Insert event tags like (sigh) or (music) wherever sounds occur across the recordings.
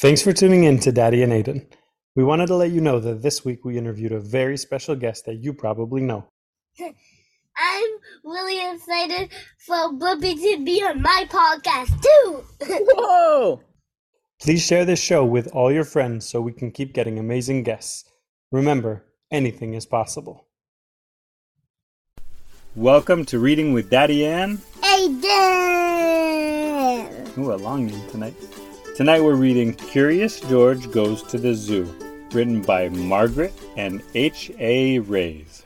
Thanks for tuning in to Daddy and Aiden. We wanted to let you know that this week we interviewed a very special guest that you probably know. (laughs) I'm really excited for Blippi to be on my podcast too. (laughs) Whoa! Please share this show with all your friends so we can keep getting amazing guests. Remember, anything is possible. Welcome to Reading with Daddy Ann. Aiden. Ooh, a long name tonight. Tonight we're reading Curious George Goes to the Zoo, written by Margaret and H.A. Reys.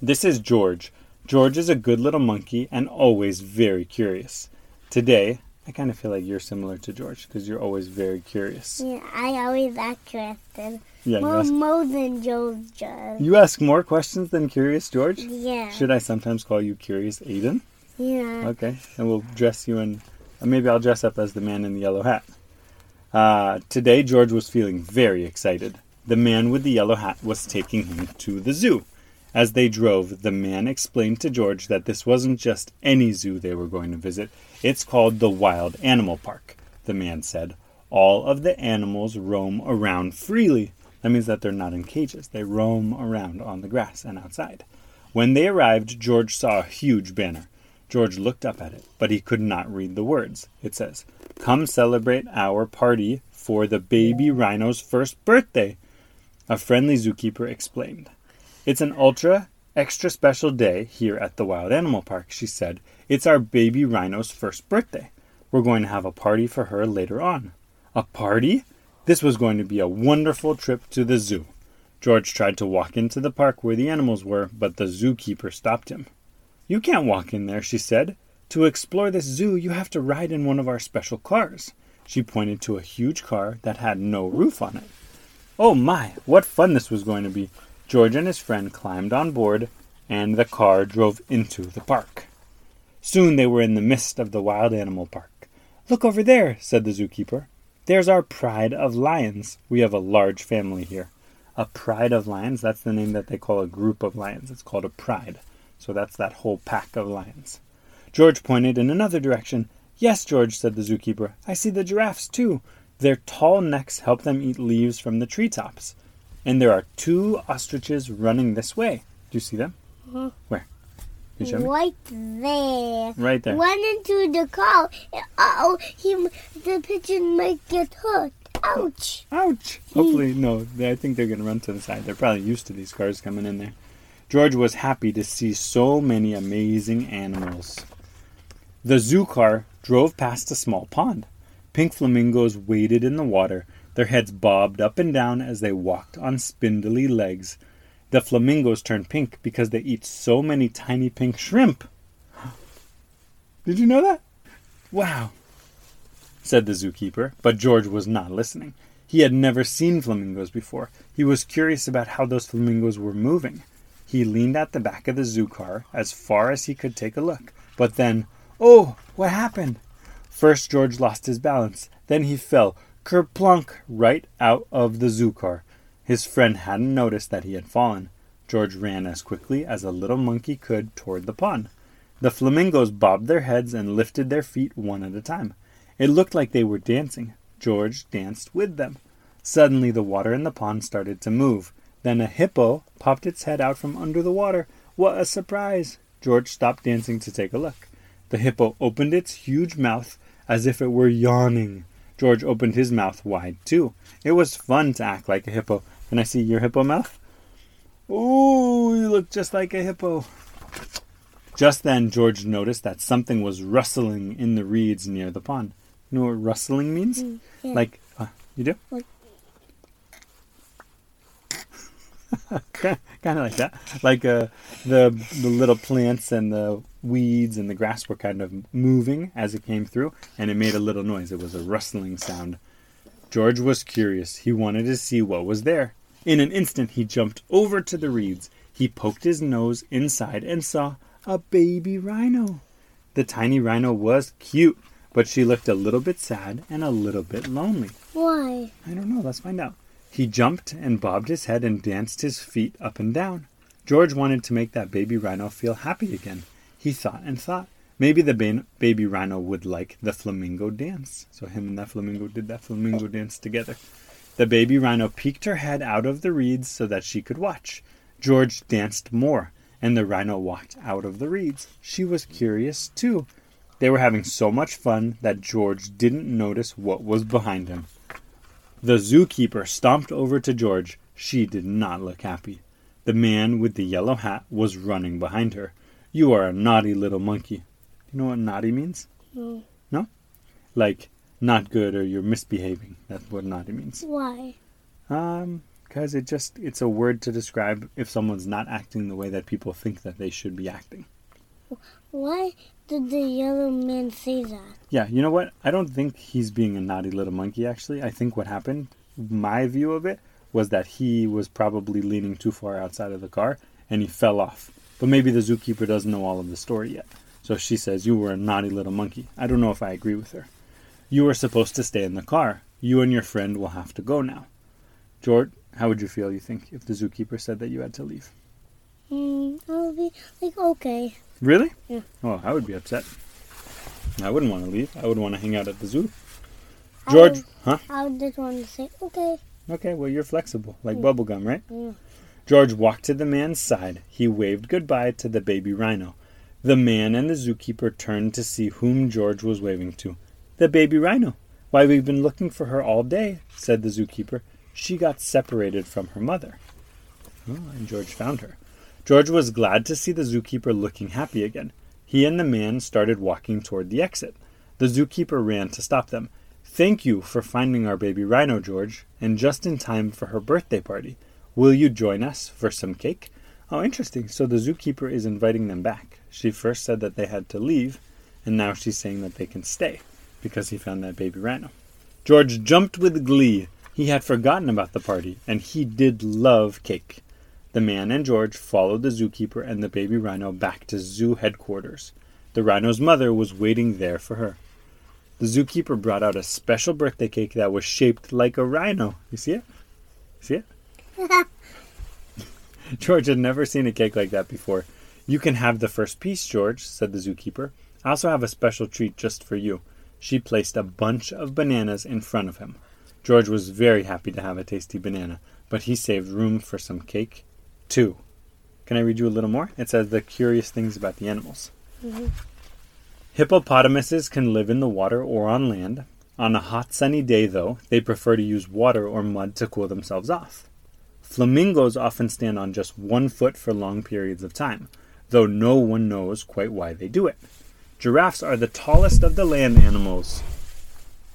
This is George. George is a good little monkey and always very curious. Today, I kind of feel like you're similar to George because you're always very curious. Yeah, I always ask questions. Yeah, you More, ask, more than George does. you ask more questions than Curious George? Yeah. Should I sometimes call you Curious Aiden? Yeah. Okay, and we'll dress you in. uh, Maybe I'll dress up as the man in the yellow hat. Uh, today, George was feeling very excited. The man with the yellow hat was taking him to the zoo. As they drove, the man explained to George that this wasn't just any zoo they were going to visit. It's called the Wild Animal Park, the man said. All of the animals roam around freely. That means that they're not in cages. They roam around on the grass and outside. When they arrived, George saw a huge banner. George looked up at it, but he could not read the words. It says, Come celebrate our party for the baby rhino's first birthday, a friendly zookeeper explained. It's an ultra extra special day here at the Wild Animal Park, she said. It's our baby rhino's first birthday. We're going to have a party for her later on. A party? This was going to be a wonderful trip to the zoo. George tried to walk into the park where the animals were, but the zookeeper stopped him. You can't walk in there, she said. To explore this zoo, you have to ride in one of our special cars. She pointed to a huge car that had no roof on it. Oh my, what fun this was going to be! George and his friend climbed on board, and the car drove into the park. Soon they were in the midst of the wild animal park. Look over there, said the zookeeper. There's our pride of lions. We have a large family here. A pride of lions, that's the name that they call a group of lions. It's called a pride. So that's that whole pack of lions. George pointed in another direction. Yes, George, said the zookeeper. I see the giraffes, too. Their tall necks help them eat leaves from the treetops. And there are two ostriches running this way. Do you see them? Mhm. Where? Can you show me? Right there. Right there. Went into the car. Uh oh, he the pigeon might get hurt. Ouch. Ouch! Hopefully, no. I think they're going to run to the side. They're probably used to these cars coming in there. George was happy to see so many amazing animals. The zoo car drove past a small pond. Pink flamingos waded in the water, their heads bobbed up and down as they walked on spindly legs. The flamingos turn pink because they eat so many tiny pink shrimp. (gasps) Did you know that? Wow, said the zookeeper, but George was not listening. He had never seen flamingos before. He was curious about how those flamingos were moving. He leaned at the back of the zoo car as far as he could take a look. But then, oh, what happened? First, George lost his balance. Then he fell kerplunk right out of the zoo car. His friend hadn't noticed that he had fallen. George ran as quickly as a little monkey could toward the pond. The flamingos bobbed their heads and lifted their feet one at a time. It looked like they were dancing. George danced with them. Suddenly, the water in the pond started to move. Then a hippo popped its head out from under the water. What a surprise! George stopped dancing to take a look. The hippo opened its huge mouth as if it were yawning. George opened his mouth wide too. It was fun to act like a hippo. Can I see your hippo mouth? Ooh, you look just like a hippo. Just then, George noticed that something was rustling in the reeds near the pond. You know what rustling means? yeah. Like, uh, you do? Like- (laughs) kind of like that. Like uh, the the little plants and the weeds and the grass were kind of moving as it came through, and it made a little noise. It was a rustling sound. George was curious. He wanted to see what was there. In an instant, he jumped over to the reeds. He poked his nose inside and saw a baby rhino. The tiny rhino was cute, but she looked a little bit sad and a little bit lonely. Why? I don't know. Let's find out. He jumped and bobbed his head and danced his feet up and down. George wanted to make that baby rhino feel happy again. He thought and thought. Maybe the ba- baby rhino would like the flamingo dance. So him and that flamingo did that flamingo dance together. The baby rhino peeked her head out of the reeds so that she could watch. George danced more, and the rhino walked out of the reeds. She was curious too. They were having so much fun that George didn't notice what was behind him. The zookeeper stomped over to George. She did not look happy. The man with the yellow hat was running behind her. You are a naughty little monkey. You know what naughty means? No. No? Like not good or you're misbehaving. That's what naughty means. Why? Um, because it just it's a word to describe if someone's not acting the way that people think that they should be acting. Why did the yellow man say that? Yeah, you know what? I don't think he's being a naughty little monkey actually. I think what happened, my view of it, was that he was probably leaning too far outside of the car and he fell off. But maybe the zookeeper doesn't know all of the story yet. So she says, You were a naughty little monkey. I don't know if I agree with her. You were supposed to stay in the car. You and your friend will have to go now. George, how would you feel, you think, if the zookeeper said that you had to leave? Hmm, I'll be like, okay. Really? Yeah. Oh, I would be upset. I wouldn't want to leave. I would want to hang out at the zoo. I George, would- huh? I just want to say, okay. Okay, well, you're flexible, like Mm. bubblegum, right? Yeah. George walked to the man's side. He waved goodbye to the baby rhino. The man and the zookeeper turned to see whom George was waving to. The baby rhino. Why, we've been looking for her all day, said the zookeeper. She got separated from her mother. Oh, and George found her. George was glad to see the zookeeper looking happy again. He and the man started walking toward the exit. The zookeeper ran to stop them. Thank you for finding our baby rhino, George, and just in time for her birthday party. Will you join us for some cake? Oh, interesting. So the zookeeper is inviting them back. She first said that they had to leave, and now she's saying that they can stay because he found that baby rhino. George jumped with glee. He had forgotten about the party, and he did love cake. The man and George followed the zookeeper and the baby rhino back to zoo headquarters. The rhino's mother was waiting there for her. The zookeeper brought out a special birthday cake that was shaped like a rhino. You see it? See it? (laughs) George had never seen a cake like that before. You can have the first piece, George, said the zookeeper. I also have a special treat just for you. She placed a bunch of bananas in front of him. George was very happy to have a tasty banana, but he saved room for some cake, too. Can I read you a little more? It says the curious things about the animals. Mhm. Hippopotamuses can live in the water or on land. On a hot sunny day, though, they prefer to use water or mud to cool themselves off. Flamingos often stand on just one foot for long periods of time, though no one knows quite why they do it. Giraffes are the tallest of the land animals.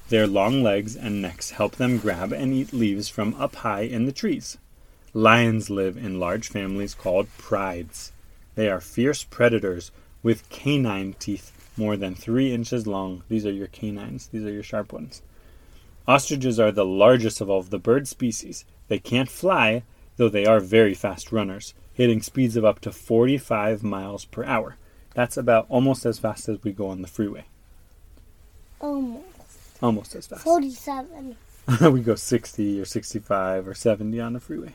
Their long legs and necks help them grab and eat leaves from up high in the trees. Lions live in large families called prides. They are fierce predators with canine teeth more than three inches long. These are your canines, these are your sharp ones. Ostriches are the largest of all of the bird species. They can't fly, though they are very fast runners, hitting speeds of up to 45 miles per hour. That's about almost as fast as we go on the freeway. Almost. Almost as fast. 47. (laughs) we go 60 or 65 or 70 on the freeway.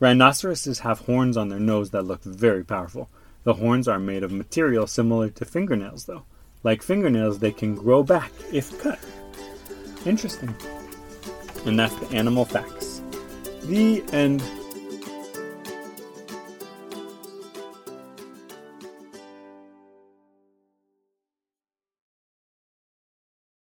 Rhinoceroses have horns on their nose that look very powerful. The horns are made of material similar to fingernails, though. Like fingernails, they can grow back if cut. Interesting. And that's the animal facts. The end.